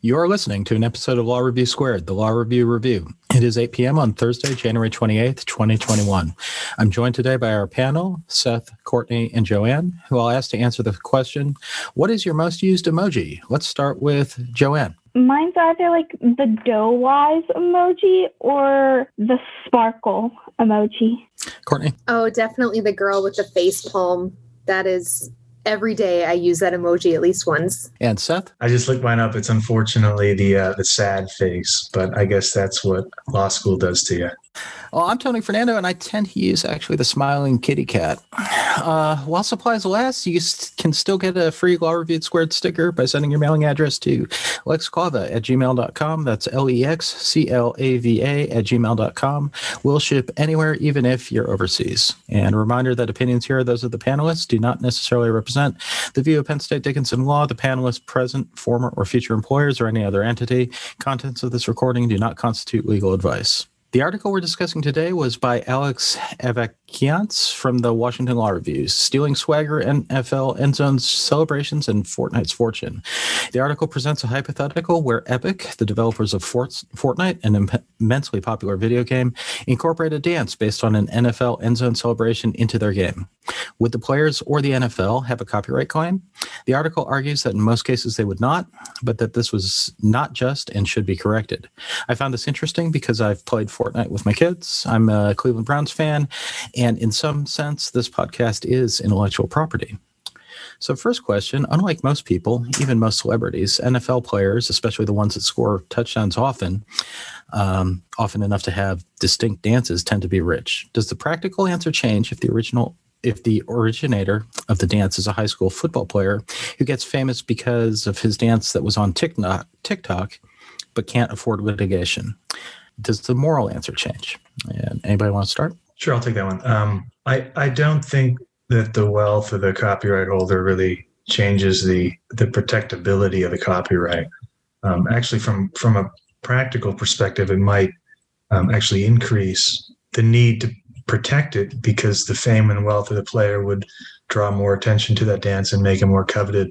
You're listening to an episode of Law Review Squared, the Law Review Review. It is 8 p.m. on Thursday, January 28th, 2021. I'm joined today by our panel, Seth, Courtney, and Joanne, who I'll ask to answer the question What is your most used emoji? Let's start with Joanne. Mine's either like the dough wise emoji or the sparkle emoji. Courtney. Oh, definitely the girl with the face palm. That is every day I use that emoji at least once. And Seth? I just looked mine up. It's unfortunately the uh, the sad face, but I guess that's what law school does to you. Well, I'm Tony Fernando, and I tend to use actually the smiling kitty cat. Uh, while supplies last, you can still get a free Law Reviewed Squared sticker by sending your mailing address to lexclava at gmail.com. That's L E X C L A V A at gmail.com. We'll ship anywhere, even if you're overseas. And a reminder that opinions here are those of the panelists, do not necessarily represent the view of Penn State Dickinson Law, the panelists' present, former, or future employers, or any other entity. Contents of this recording do not constitute legal advice. The article we're discussing today was by Alex Avakians from the Washington Law Reviews, Stealing Swagger, NFL End Zones Celebrations, and Fortnite's Fortune. The article presents a hypothetical where Epic, the developers of Fortnite, an immensely popular video game, incorporate a dance based on an NFL End Zone celebration into their game. Would the players or the NFL have a copyright claim? The article argues that in most cases they would not, but that this was not just and should be corrected. I found this interesting because I've played Fortnite with my kids. I'm a Cleveland Browns fan, and in some sense, this podcast is intellectual property. So, first question Unlike most people, even most celebrities, NFL players, especially the ones that score touchdowns often, um, often enough to have distinct dances, tend to be rich. Does the practical answer change if the original if the originator of the dance is a high school football player who gets famous because of his dance that was on TikTok, TikTok but can't afford litigation? does the moral answer change? And anybody want to start? Sure, I'll take that one. Um, I I don't think that the wealth of the copyright holder really changes the the protectability of the copyright. Um, actually, from from a practical perspective, it might um, actually increase the need to protect it because the fame and wealth of the player would draw more attention to that dance and make it more coveted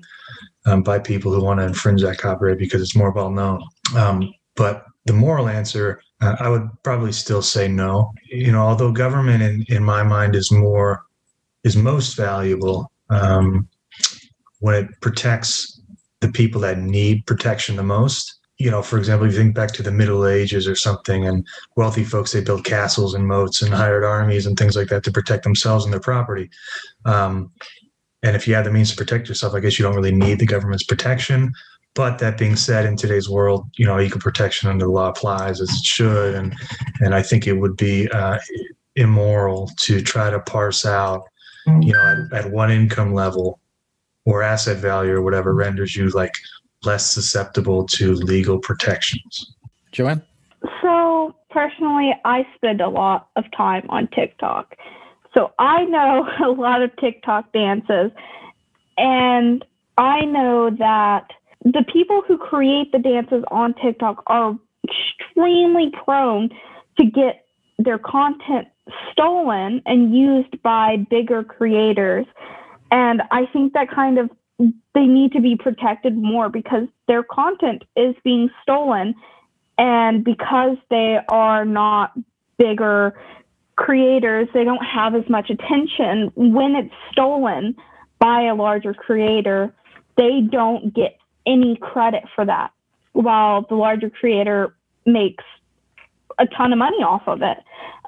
um, by people who want to infringe that copyright because it's more well known. Um, but the moral answer I would probably still say no. You know, although government in, in my mind is more is most valuable um, when it protects the people that need protection the most. You know, for example, if you think back to the Middle Ages or something, and wealthy folks they built castles and moats and hired armies and things like that to protect themselves and their property. Um, and if you have the means to protect yourself, I guess you don't really need the government's protection. But that being said, in today's world, you know, equal protection under the law applies as it should, and and I think it would be uh, immoral to try to parse out, you know, at, at one income level or asset value or whatever renders you like less susceptible to legal protections. Joanne? So, personally, I spend a lot of time on TikTok. So, I know a lot of TikTok dances, and I know that the people who create the dances on TikTok are extremely prone to get their content stolen and used by bigger creators. And I think that kind of they need to be protected more because their content is being stolen. And because they are not bigger creators, they don't have as much attention when it's stolen by a larger creator. They don't get any credit for that, while the larger creator makes a ton of money off of it.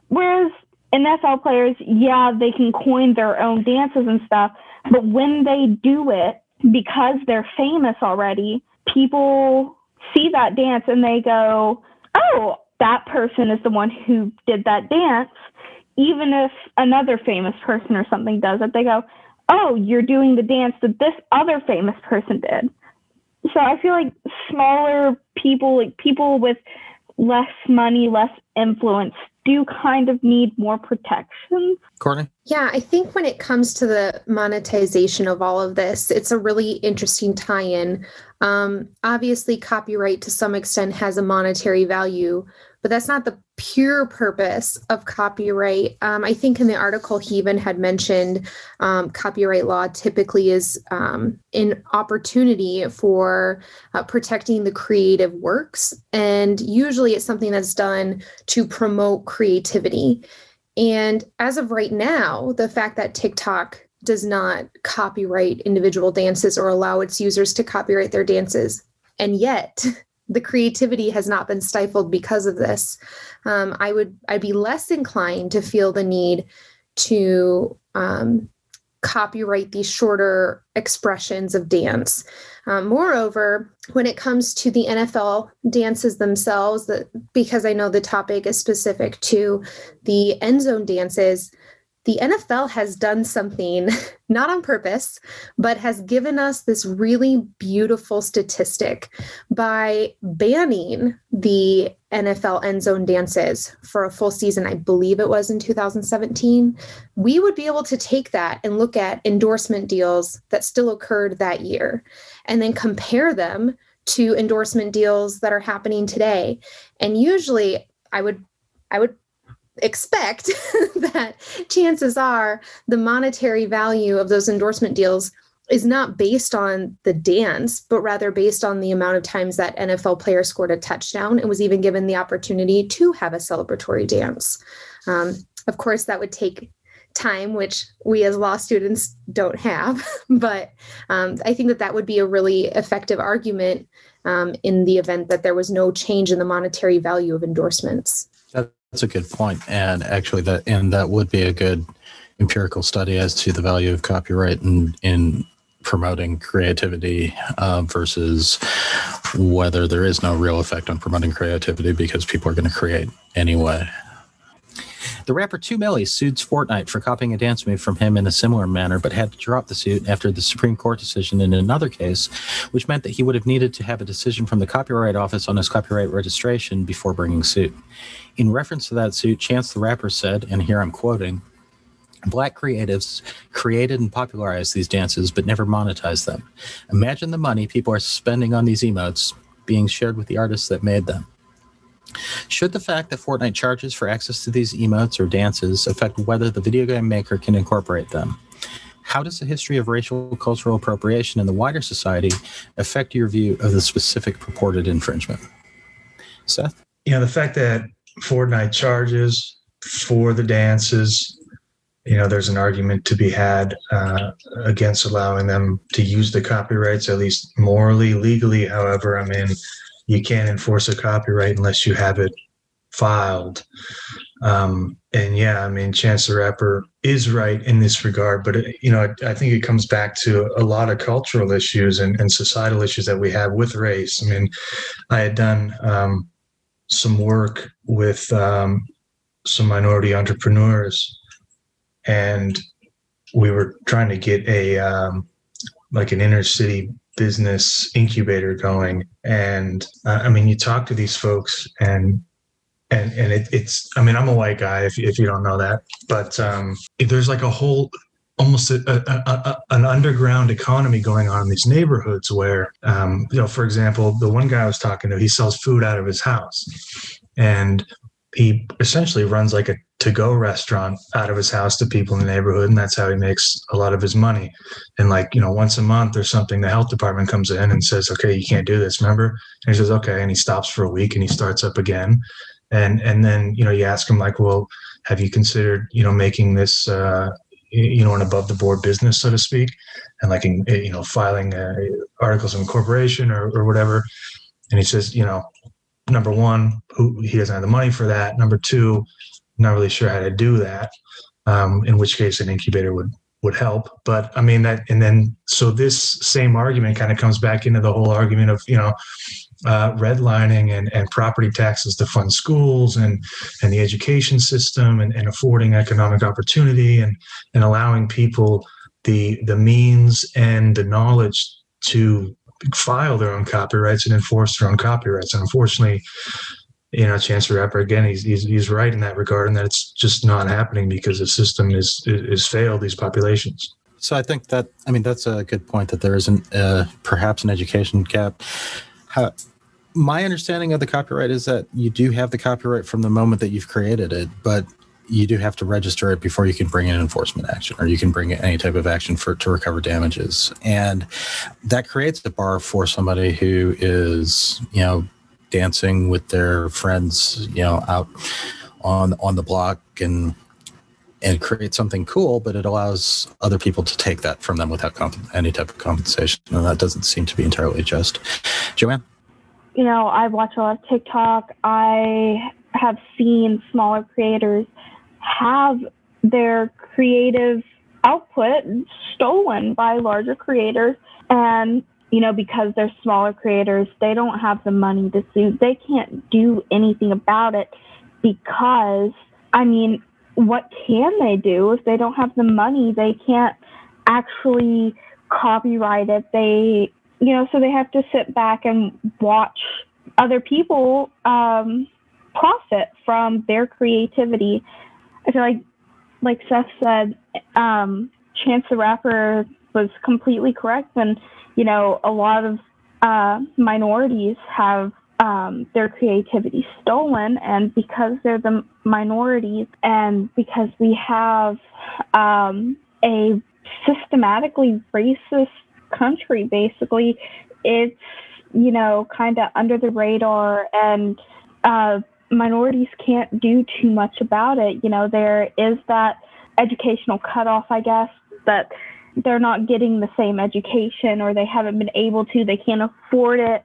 Whereas NFL players, yeah, they can coin their own dances and stuff, but when they do it, because they're famous already, people see that dance and they go, oh, that person is the one who did that dance. Even if another famous person or something does it, they go, oh, you're doing the dance that this other famous person did so I feel like smaller people, like people with less money, less influence do kind of need more protection. Courtney? Yeah, I think when it comes to the monetization of all of this, it's a really interesting tie in. Um, obviously, copyright to some extent has a monetary value, but that's not the pure purpose of copyright. Um, I think in the article he even had mentioned um, copyright law typically is um, an opportunity for uh, protecting the creative works. And usually it's something that's done to promote creativity. And as of right now, the fact that TikTok does not copyright individual dances or allow its users to copyright their dances, and yet the creativity has not been stifled because of this. Um, I would I'd be less inclined to feel the need to um, copyright these shorter expressions of dance. Um, moreover, when it comes to the NFL dances themselves, that because I know the topic is specific to the end zone dances, the NFL has done something, not on purpose, but has given us this really beautiful statistic by banning the NFL end zone dances for a full season. I believe it was in 2017. We would be able to take that and look at endorsement deals that still occurred that year and then compare them to endorsement deals that are happening today. And usually I would I would expect that chances are the monetary value of those endorsement deals is not based on the dance, but rather based on the amount of times that NFL player scored a touchdown and was even given the opportunity to have a celebratory dance. Um, of course, that would take time, which we as law students don't have. but um, I think that that would be a really effective argument um, in the event that there was no change in the monetary value of endorsements. That's a good point, and actually, that and that would be a good empirical study as to the value of copyright in in promoting creativity uh, versus whether there is no real effect on promoting creativity because people are going to create anyway. The rapper 2Milly sued Fortnite for copying a dance move from him in a similar manner, but had to drop the suit after the Supreme Court decision in another case, which meant that he would have needed to have a decision from the Copyright Office on his copyright registration before bringing suit. In reference to that suit, Chance the Rapper said, and here I'm quoting, Black creatives created and popularized these dances, but never monetized them. Imagine the money people are spending on these emotes being shared with the artists that made them. Should the fact that Fortnite charges for access to these emotes or dances affect whether the video game maker can incorporate them? How does the history of racial cultural appropriation in the wider society affect your view of the specific purported infringement? Seth? You know, the fact that Fortnite charges for the dances, you know, there's an argument to be had uh, against allowing them to use the copyrights, at least morally, legally. However, I mean, you can't enforce a copyright unless you have it filed. Um, and yeah, I mean, Chance the Rapper is right in this regard, but it, you know, I, I, think it comes back to a lot of cultural issues and, and, societal issues that we have with race. I mean, I had done um, some work with um, some minority entrepreneurs, and we were trying to get a um, like an inner city business incubator going. And uh, I mean, you talk to these folks and and and it, it's I mean, I'm a white guy if if you don't know that, but um, there's like a whole almost a, a, a, an underground economy going on in these neighborhoods where um, you know for example the one guy i was talking to he sells food out of his house and he essentially runs like a to-go restaurant out of his house to people in the neighborhood and that's how he makes a lot of his money. And like you know once a month or something the health department comes in and says okay you can't do this remember? And he says okay and he stops for a week and he starts up again. And and then you know you ask him like well have you considered you know making this uh, you know an above the board business so to speak and like in, you know filing uh, articles of incorporation or, or whatever? And he says you know number one who he doesn't have the money for that number two not really sure how to do that. Um, in which case, an incubator would would help. But I mean that, and then so this same argument kind of comes back into the whole argument of you know uh, redlining and, and property taxes to fund schools and and the education system and, and affording economic opportunity and and allowing people the the means and the knowledge to file their own copyrights and enforce their own copyrights. And unfortunately, you know, Chance the Rapper again, he's, he's he's right in that regard, and that it's just not happening because the system is is failed these populations. So I think that I mean that's a good point that there isn't uh, perhaps an education gap. How, my understanding of the copyright is that you do have the copyright from the moment that you've created it, but you do have to register it before you can bring an enforcement action or you can bring any type of action for to recover damages. And that creates a bar for somebody who is you know dancing with their friends you know out on on the block and and create something cool but it allows other people to take that from them without comp- any type of compensation. And that doesn't seem to be entirely just. Joanne? You know i watch a lot of tiktok. I have seen smaller creators have their creative output stolen by larger creators. And, you know, because they're smaller creators, they don't have the money to sue. They can't do anything about it because, I mean, what can they do if they don't have the money? They can't actually copyright it. They, you know, so they have to sit back and watch other people um, profit from their creativity I feel like, like Seth said, um, Chance the Rapper was completely correct, and you know, a lot of uh, minorities have um, their creativity stolen, and because they're the minorities, and because we have um, a systematically racist country, basically, it's you know kind of under the radar and. Uh, minorities can't do too much about it. You know, there is that educational cutoff, I guess, that they're not getting the same education or they haven't been able to, they can't afford it.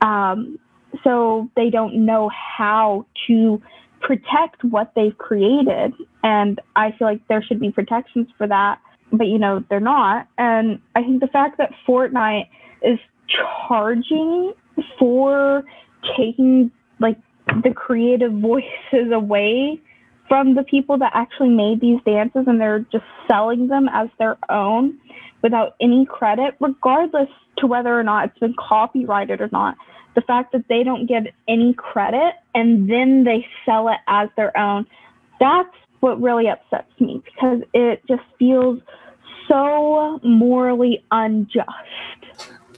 Um, so they don't know how to protect what they've created. And I feel like there should be protections for that, but you know, they're not. And I think the fact that Fortnite is charging for taking like the creative voices away from the people that actually made these dances and they're just selling them as their own without any credit, regardless to whether or not it's been copyrighted or not. The fact that they don't give any credit and then they sell it as their own, that's what really upsets me because it just feels so morally unjust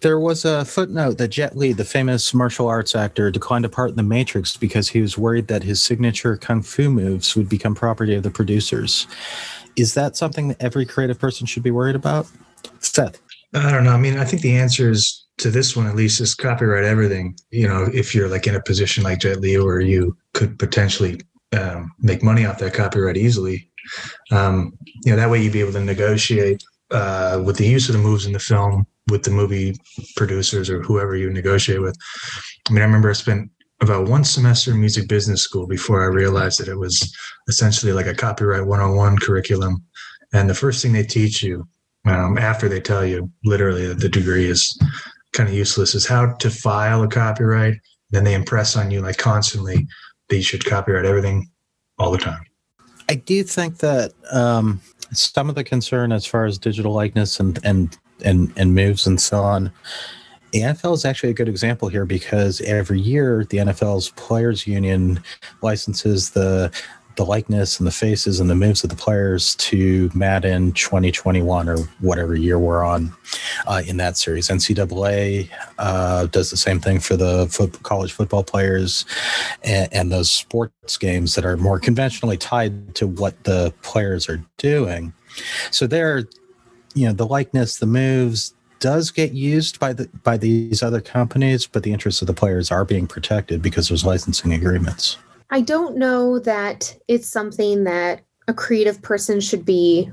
there was a footnote that Jet Li, the famous martial arts actor, declined a part in The Matrix because he was worried that his signature kung fu moves would become property of the producers. Is that something that every creative person should be worried about? Seth. I don't know. I mean, I think the answer is to this one at least is copyright everything. You know, if you're like in a position like Jet Li where you could potentially um, make money off that copyright easily, um, you know, that way you'd be able to negotiate uh, with the use of the moves in the film with the movie producers or whoever you negotiate with. I mean, I remember I spent about one semester in music business school before I realized that it was essentially like a copyright 101 curriculum. And the first thing they teach you um, after they tell you literally that the degree is kind of useless is how to file a copyright. Then they impress on you like constantly that you should copyright everything all the time. I do think that um, some of the concern as far as digital likeness and and and and moves and so on. The NFL is actually a good example here because every year the NFL's players union licenses the the likeness and the faces and the moves of the players to Madden 2021 or whatever year we're on uh, in that series. NCAA uh, does the same thing for the college football players and, and, those sports games that are more conventionally tied to what the players are doing. So they're you know the likeness the moves does get used by the by these other companies but the interests of the players are being protected because there's licensing agreements i don't know that it's something that a creative person should be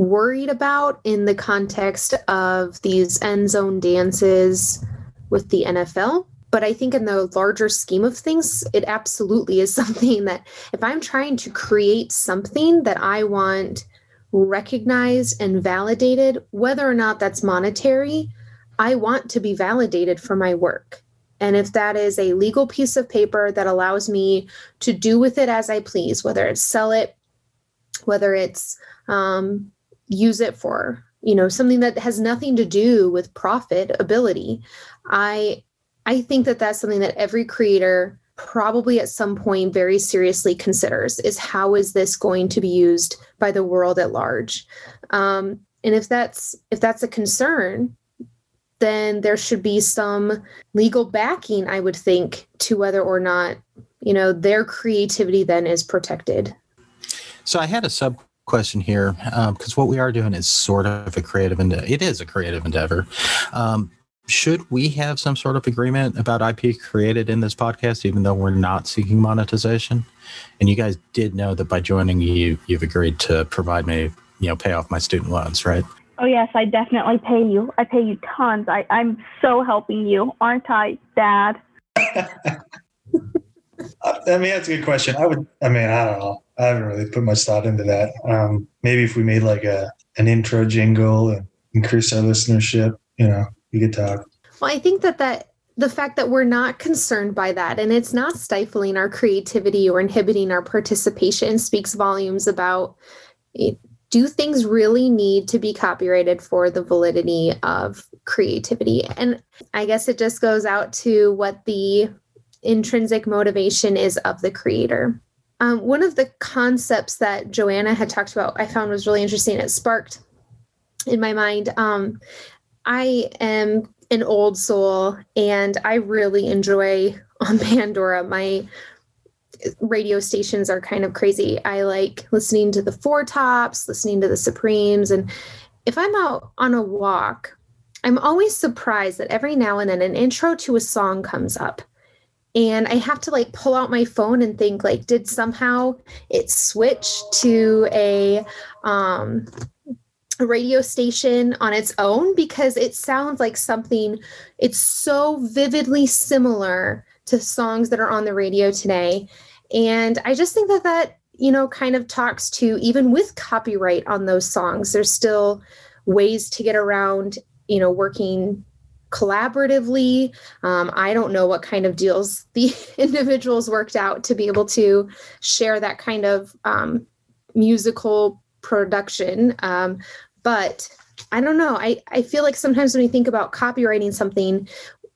worried about in the context of these end zone dances with the NFL. But I think in the larger scheme of things, it absolutely is something that if I'm trying to create something that I want recognized and validated, whether or not that's monetary, I want to be validated for my work. And if that is a legal piece of paper that allows me to do with it as I please, whether it's sell it, whether it's um, use it for you know something that has nothing to do with profit ability, I I think that that's something that every creator probably at some point very seriously considers is how is this going to be used by the world at large? Um, and if that's if that's a concern then there should be some legal backing i would think to whether or not you know their creativity then is protected. So i had a sub question here because um, what we are doing is sort of a creative endeavor it is a creative endeavor. Um, should we have some sort of agreement about ip created in this podcast even though we're not seeking monetization? And you guys did know that by joining you you've agreed to provide me you know pay off my student loans right Oh yes, I definitely pay you. I pay you tons. I, I'm so helping you, aren't I, Dad? I mean, that's a good question. I would. I mean, I don't know. I haven't really put much thought into that. Um, maybe if we made like a an intro jingle and increase our listenership, you know, we could talk. Well, I think that that the fact that we're not concerned by that and it's not stifling our creativity or inhibiting our participation speaks volumes about do things really need to be copyrighted for the validity of creativity? And I guess it just goes out to what the intrinsic motivation is of the creator. Um, one of the concepts that Joanna had talked about, I found was really interesting. It sparked in my mind. Um, I am an old soul and I really enjoy on Pandora. My radio stations are kind of crazy. I like listening to the Four Tops, listening to the Supremes. And if I'm out on a walk, I'm always surprised that every now and then an intro to a song comes up. And I have to like pull out my phone and think like, did somehow it switch to a um a radio station on its own because it sounds like something it's so vividly similar to songs that are on the radio today and I just think that that, you know, kind of talks to even with copyright on those songs, there's still ways to get around, you know, working collaboratively. Um, I don't know what kind of deals the individuals worked out to be able to share that kind of um, musical production. Um, but I don't know. I, I feel like sometimes when we think about copywriting something,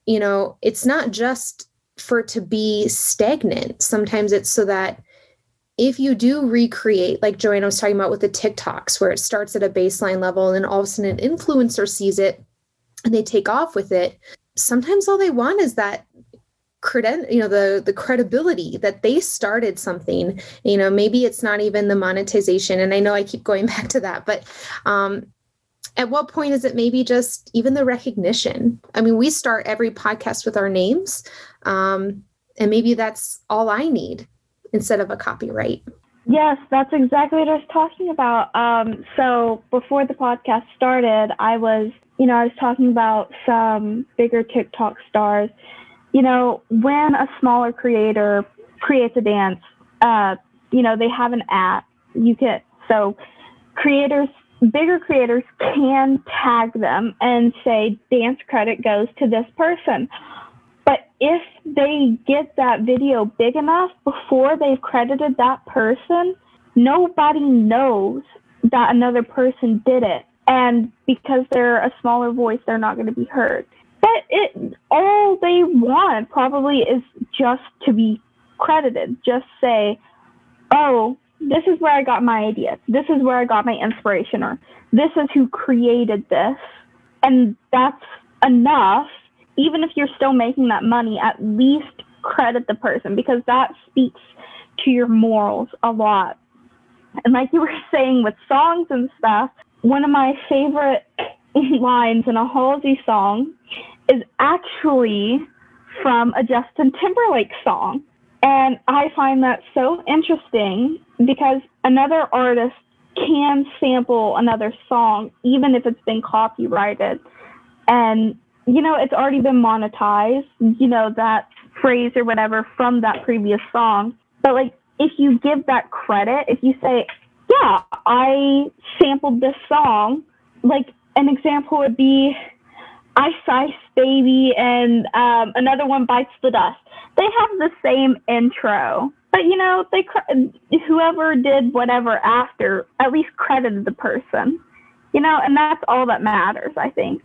you know, it's not just for it to be stagnant. Sometimes it's so that if you do recreate, like Joanna was talking about with the TikToks, where it starts at a baseline level and then all of a sudden an influencer sees it and they take off with it, sometimes all they want is that credit you know the the credibility that they started something you know maybe it's not even the monetization and i know i keep going back to that but um at what point is it maybe just even the recognition i mean we start every podcast with our names um, and maybe that's all I need instead of a copyright. Yes, that's exactly what I was talking about. Um, so before the podcast started, I was, you know, I was talking about some bigger TikTok stars. You know, when a smaller creator creates a dance, uh, you know, they have an app. You can so creators, bigger creators can tag them and say dance credit goes to this person but if they get that video big enough before they've credited that person, nobody knows that another person did it. And because they're a smaller voice, they're not going to be heard. But it all they want probably is just to be credited. Just say, "Oh, this is where I got my ideas. This is where I got my inspiration or this is who created this." And that's enough even if you're still making that money, at least credit the person because that speaks to your morals a lot. And like you were saying with songs and stuff, one of my favorite lines in a Halsey song is actually from a Justin Timberlake song. And I find that so interesting because another artist can sample another song even if it's been copyrighted. And you know, it's already been monetized, you know, that phrase or whatever from that previous song. But like, if you give that credit, if you say, yeah, I sampled this song, like an example would be Ice Ice Baby and um, another one Bites the Dust. They have the same intro, but you know, they whoever did whatever after at least credited the person, you know, and that's all that matters, I think.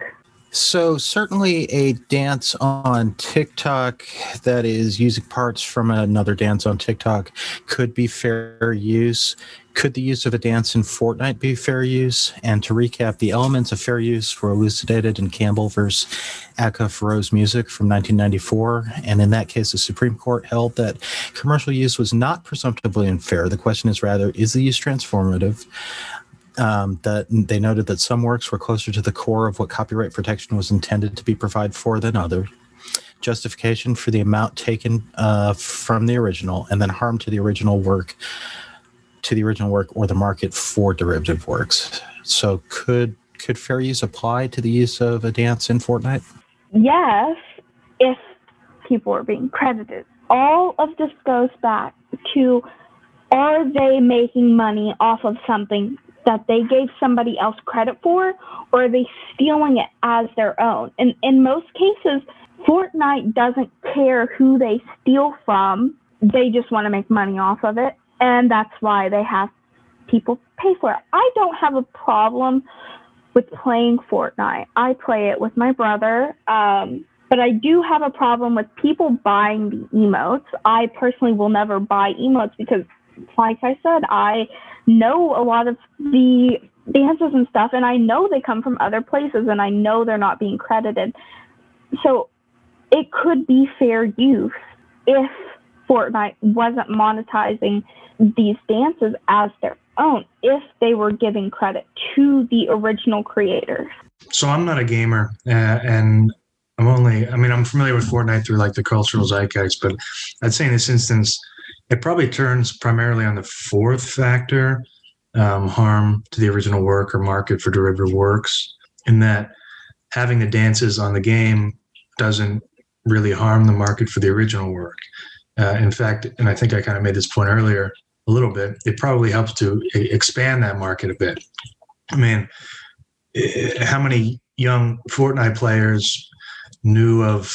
So certainly a dance on TikTok that is using parts from another dance on TikTok could be fair use. Could the use of a dance in Fortnite be fair use? And to recap, the elements of fair use were elucidated in Campbell versus Acuff Rose Music from 1994. And in that case, the Supreme Court held that commercial use was not presumptively unfair. The question is rather, is the use transformative? um, that they noted that some works were closer to the core of what copyright protection was intended to be provided for than others. Justification for the amount taken uh, from the original, and then harm to the original work, to the original work or the market for derivative works. So, could could fair use apply to the use of a dance in Fortnite? Yes, if people are being credited. All of this goes back to are they making money off of something that they gave somebody else credit for, or are they stealing it as their own? And in most cases, Fortnite doesn't care who they steal from. They just want to make money off of it. And that's why they have people pay for it. I don't have a problem with playing Fortnite. I play it with my brother. Um, but I do have a problem with people buying the emotes. I personally will never buy emotes because, like I said, I know a lot of the dances and stuff, and I know they come from other places, and I know they're not being credited. So it could be fair use if Fortnite wasn't monetizing these dances as their own, if they were giving credit to the original creators. So I'm not a gamer, uh, and I'm only, I mean, I'm familiar with Fortnite through like the cultural zeitgeist, but I'd say in this instance, it probably turns primarily on the fourth factor um, harm to the original work or market for derivative works, in that having the dances on the game doesn't really harm the market for the original work. Uh, in fact, and I think I kind of made this point earlier a little bit, it probably helps to expand that market a bit. I mean, how many young Fortnite players knew of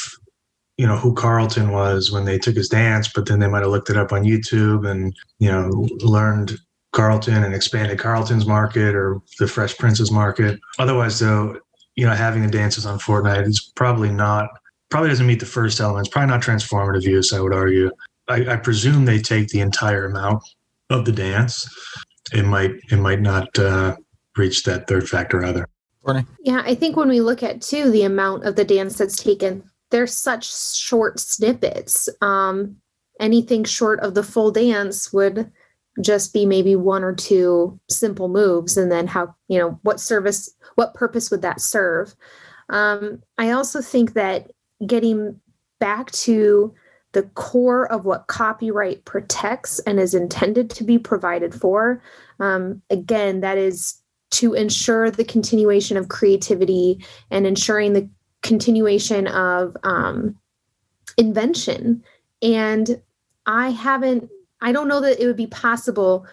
you know who Carlton was when they took his dance, but then they might have looked it up on YouTube and you know learned Carlton and expanded Carlton's market or the Fresh Prince's market. Otherwise, though, you know having the dances on Fortnite is probably not probably doesn't meet the first element. It's probably not transformative use. I would argue. I, I presume they take the entire amount of the dance. It might it might not uh, reach that third factor either. Yeah, I think when we look at too the amount of the dance that's taken, they're such short snippets. Um, anything short of the full dance would just be maybe one or two simple moves and then how you know what service what purpose would that serve um, i also think that getting back to the core of what copyright protects and is intended to be provided for um, again that is to ensure the continuation of creativity and ensuring the continuation of um, invention. And I haven't, I don't know that it would be possible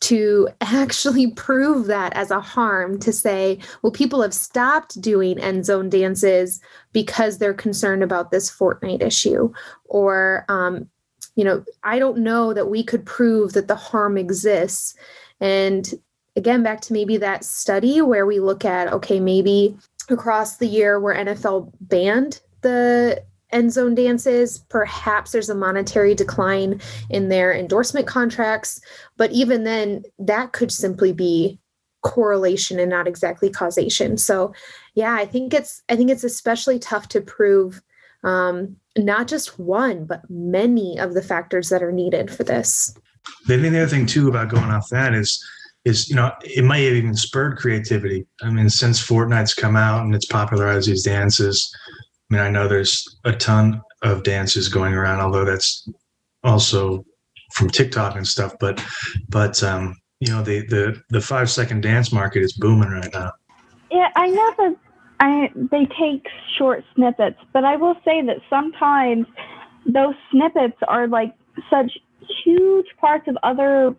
to actually prove that as a harm to say, well, people have stopped doing end zone dances because they're concerned about this Fortnite issue. Or, um, you know, I don't know that we could prove that the harm exists. And again, back to maybe that study where we look at, okay, maybe across the year where NFL banned the end zone dances. Perhaps there's a monetary decline in their endorsement contracts, but even then, that could simply be correlation and not exactly causation. So, yeah, I think it's I think it's especially tough to prove um, not just one, but many of the factors that are needed for this. I think The other thing too about going off that is is you know it might have even spurred creativity. I mean, since Fortnite's come out and it's popularized these dances, I mean, I know there's a ton of dances going around, although that's also from TikTok and stuff. But but um, you know the the the five second dance market is booming right now. Yeah, I know that I they take short snippets, but I will say that sometimes those snippets are like such huge parts of other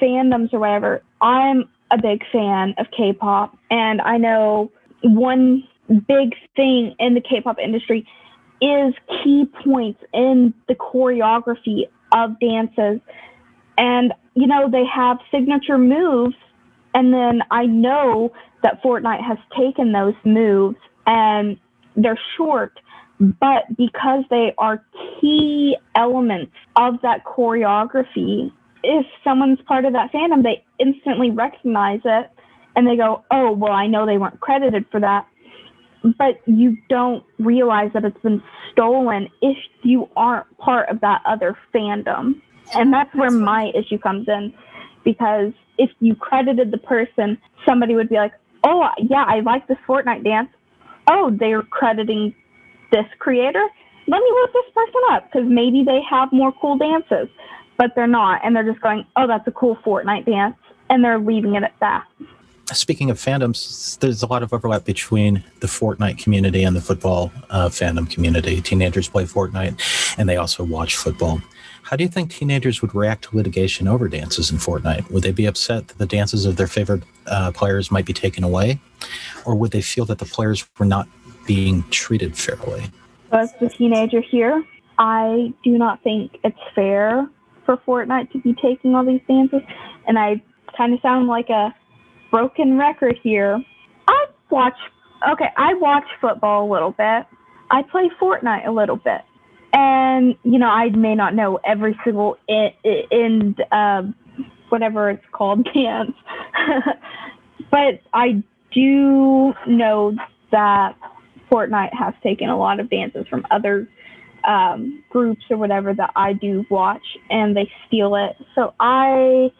fandoms or whatever, I'm a big fan of K-pop, and I know one big thing in the K-pop industry is key points in the choreography of dances. And you know, they have signature moves, and then I know that Fortnite has taken those moves and they're short, but because they are key elements of that choreography, if someone's part of that fandom, they instantly recognize it and they go, oh, well, I know they weren't credited for that. But you don't realize that it's been stolen if you aren't part of that other fandom. And that's where my issue comes in because if you credited the person, somebody would be like, oh, yeah, I like this Fortnite dance. Oh, they're crediting this creator. Let me look this person up because maybe they have more cool dances, but they're not. And they're just going, oh, that's a cool Fortnite dance. And they're leaving it at that. Speaking of fandoms, there's a lot of overlap between the Fortnite community and the football uh, fandom community. Teenagers play Fortnite and they also watch football. How do you think teenagers would react to litigation over dances in Fortnite? Would they be upset that the dances of their favorite uh, players might be taken away? Or would they feel that the players were not being treated fairly? As the teenager here, I do not think it's fair for Fortnite to be taking all these dances. And I kind of sound like a broken record here. I watch, okay, I watch football a little bit. I play Fortnite a little bit. And, you know, I may not know every single in, uh, whatever it's called dance, but I do know that Fortnite has taken a lot of dances from other um, groups or whatever that I do watch and they steal it. So I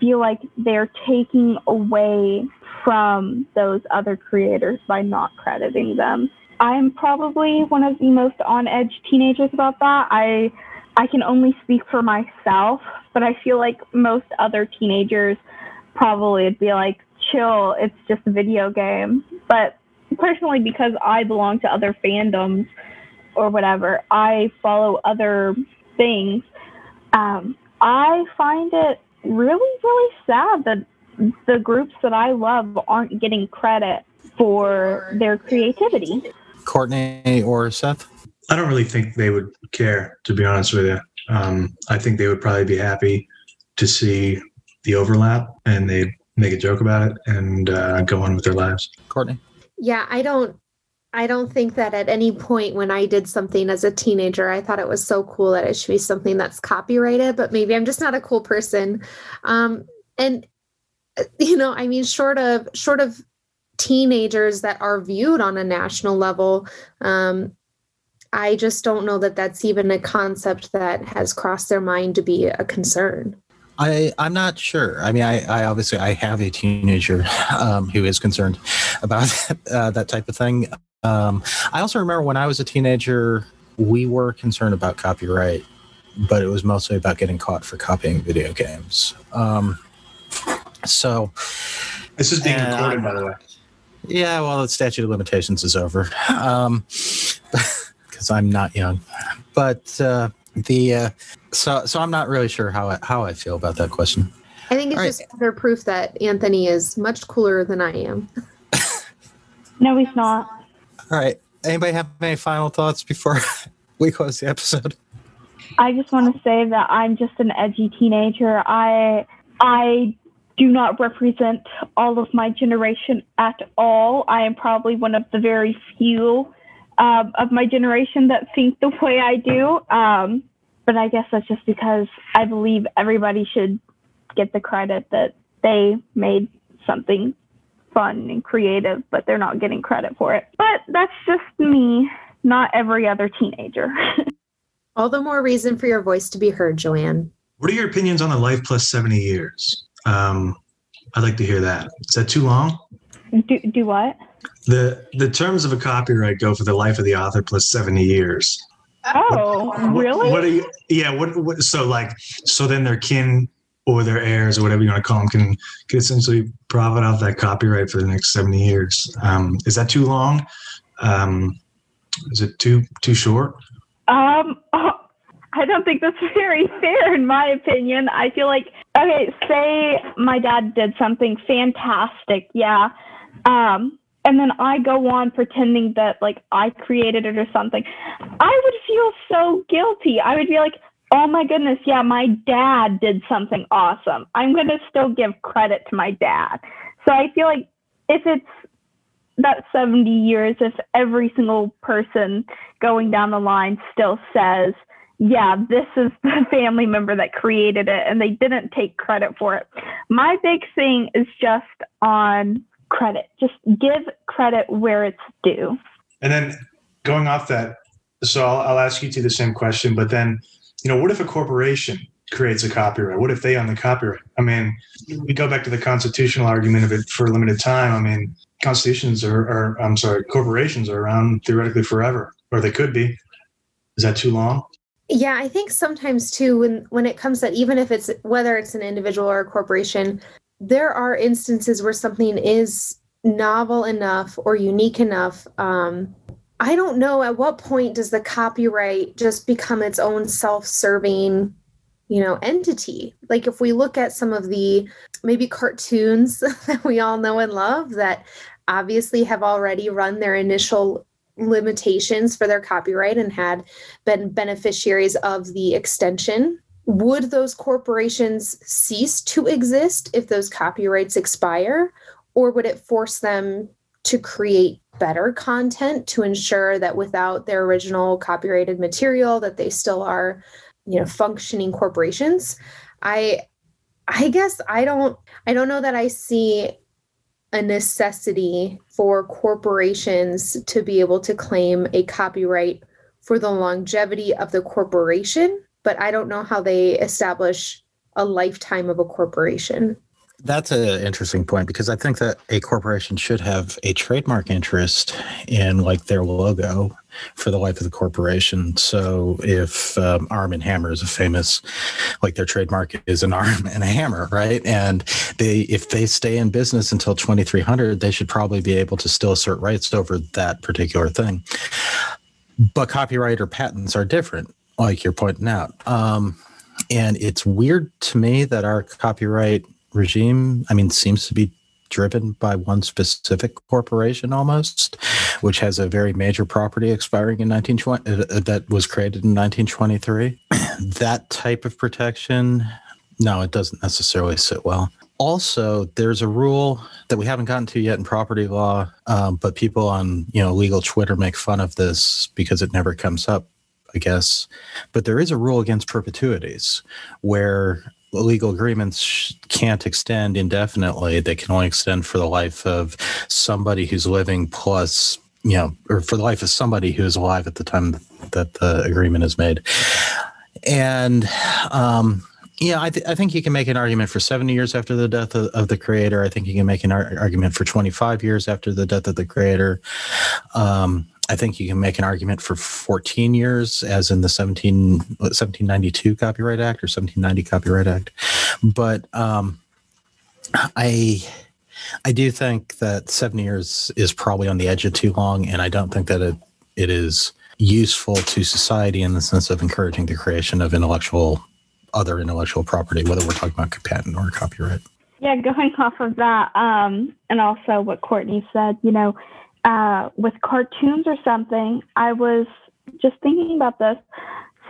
feel like they're taking away from those other creators by not crediting them. I'm probably one of the most on edge teenagers about that. I I can only speak for myself, but I feel like most other teenagers probably would be like, chill, it's just a video game. But personally, because I belong to other fandoms or whatever, I follow other things. Um, I find it really, really sad that the groups that I love aren't getting credit for their creativity. Courtney or Seth? I don't really think they would care, to be honest with you. Um, I think they would probably be happy to see the overlap and they'd make a joke about it and uh, go on with their lives. Courtney? Yeah, I don't I don't think that at any point when I did something as a teenager, I thought it was so cool that it should be something that's copyrighted, but maybe I'm just not a cool person. Um, and you know, I mean, short of short of teenagers that are viewed on a national level, um, I just don't know that that's even a concept that has crossed their mind to be a concern. I, I'm not sure. I mean, I, I obviously I have a teenager um, who is concerned about uh, that type of thing. Um, I also remember when I was a teenager, we were concerned about copyright, but it was mostly about getting caught for copying video games. Um, so this is being uh, recorded, by the way. Yeah, well, the statute of limitations is over um, because I'm not young. But uh, the uh, so so I'm not really sure how I, how I feel about that question. I think it's All right. just further proof that Anthony is much cooler than I am. No, he's not. All right. Anybody have any final thoughts before we close the episode? I just want to say that I'm just an edgy teenager. I I do not represent all of my generation at all. I am probably one of the very few um, of my generation that think the way I do. Um, but I guess that's just because I believe everybody should get the credit that they made something fun and creative, but they're not getting credit for it. But that's just me, not every other teenager. All the more reason for your voice to be heard, Joanne. What are your opinions on the life plus 70 years? Um, I'd like to hear that. Is that too long? do, do what? The the terms of a copyright go for the life of the author plus 70 years. Oh, What- really? What are you? Yeah. What, what? So like, so then their kin or their heirs or whatever you want to call them can can essentially profit off that copyright for the next 70 years. Um, is that too long? Um, is it too too short? Um, I don't think that's very fair, in my opinion. I feel like, okay, say my dad did something fantastic, yeah, um, and then I go on pretending that like I created it or something. I would feel so guilty. I would be like, oh my goodness, yeah, my dad did something awesome. I'm gonna still give credit to my dad. So I feel like if it's that 70 years if every single person going down the line still says, yeah, this is the family member that created it and they didn't take credit for it. My big thing is just on credit. Just give credit where it's due. And then going off that, so I'll, I'll ask you to the same question, but then, you know, what if a corporation creates a copyright? What if they own the copyright? I mean, we go back to the constitutional argument of it for a limited time. I mean, constitutions are, are I'm sorry, corporations are around theoretically forever, or they could be. Is that too long? Yeah, I think sometimes too when when it comes that even if it's whether it's an individual or a corporation, there are instances where something is novel enough or unique enough. Um, I don't know at what point does the copyright just become its own self-serving, you know, entity. Like if we look at some of the maybe cartoons that we all know and love that obviously have already run their initial limitations for their copyright and had been beneficiaries of the extension would those corporations cease to exist if those copyrights expire or would it force them to create better content to ensure that without their original copyrighted material that they still are you know functioning corporations i i guess i don't i don't know that i see a necessity for corporations to be able to claim a copyright for the longevity of the corporation, but I don't know how they establish a lifetime of a corporation. That's an interesting point because I think that a corporation should have a trademark interest in like their logo for the life of the corporation. So if um, Arm and Hammer is a famous, like their trademark is an arm and a hammer, right? And they, if they stay in business until 2300, they should probably be able to still assert rights over that particular thing. But copyright or patents are different, like you're pointing out. Um, and it's weird to me that our copyright regime, I mean, seems to be driven by one specific corporation almost, which has a very major property expiring in 1920 uh, uh, that was created in 1923. that type of protection, no, it doesn't necessarily sit well. Also, there's a rule that we haven't gotten to yet in property law, um, but people on you know legal Twitter make fun of this because it never comes up. I guess, but there is a rule against perpetuities where legal agreements can't extend indefinitely. They can only extend for the life of somebody who's living plus, you know, or for the life of somebody who is alive at the time that the agreement is made. And, um, yeah, I, th- I think you can make an argument for 70 years after the death of, of the creator. I think you can make an ar- argument for 25 years after the death of the creator. Um, I think you can make an argument for 14 years, as in the 17, 1792 Copyright Act or 1790 Copyright Act. But um, I, I do think that seven years is probably on the edge of too long, and I don't think that it, it is useful to society in the sense of encouraging the creation of intellectual, other intellectual property, whether we're talking about patent or copyright. Yeah, going off of that, um, and also what Courtney said, you know, uh, with cartoons or something, I was just thinking about this.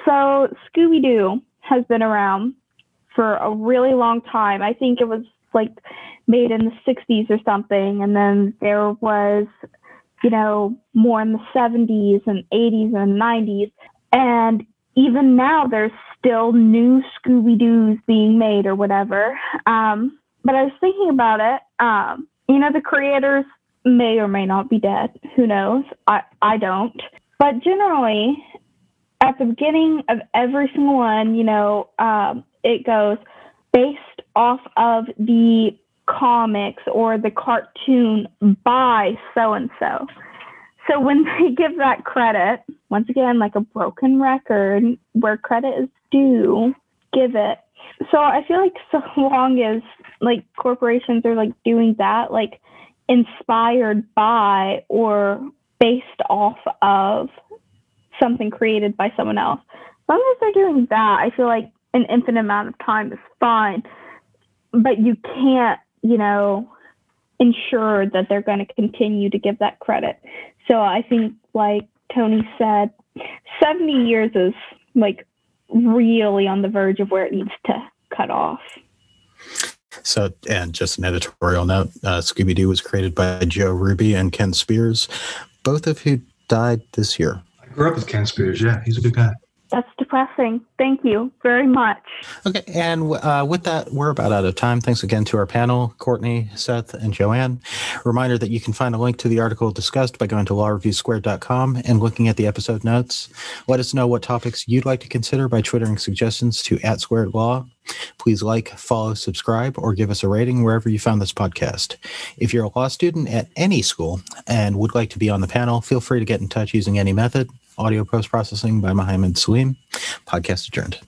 So Scooby Doo has been around for a really long time. I think it was like made in the 60s or something. And then there was, you know, more in the 70s and 80s and 90s. And even now, there's still new Scooby Doos being made or whatever. Um, but I was thinking about it. Um, you know, the creators may or may not be dead. Who knows? I, I don't. But generally, at the beginning of every single one, you know, um, it goes based off of the comics or the cartoon by so and so. So when they give that credit, once again, like a broken record where credit is due, give it. So I feel like so long as like corporations are like doing that, like inspired by or based off of something created by someone else. As long as they're doing that, I feel like an infinite amount of time is fine. But you can't, you know, ensure that they're going to continue to give that credit. So I think, like Tony said, 70 years is like really on the verge of where it needs to cut off. So, and just an editorial note uh, Scooby Doo was created by Joe Ruby and Ken Spears, both of who died this year. I grew up with Ken Spears. Yeah, he's a good guy. That's depressing. Thank you very much. Okay, and uh, with that, we're about out of time. Thanks again to our panel, Courtney, Seth, and Joanne. Reminder that you can find a link to the article discussed by going to lawreviewsquared.com and looking at the episode notes. Let us know what topics you'd like to consider by twittering suggestions to at squared law. Please like, follow, subscribe, or give us a rating wherever you found this podcast. If you're a law student at any school and would like to be on the panel, feel free to get in touch using any method. Audio post processing by Mohammed Salim. Podcast adjourned.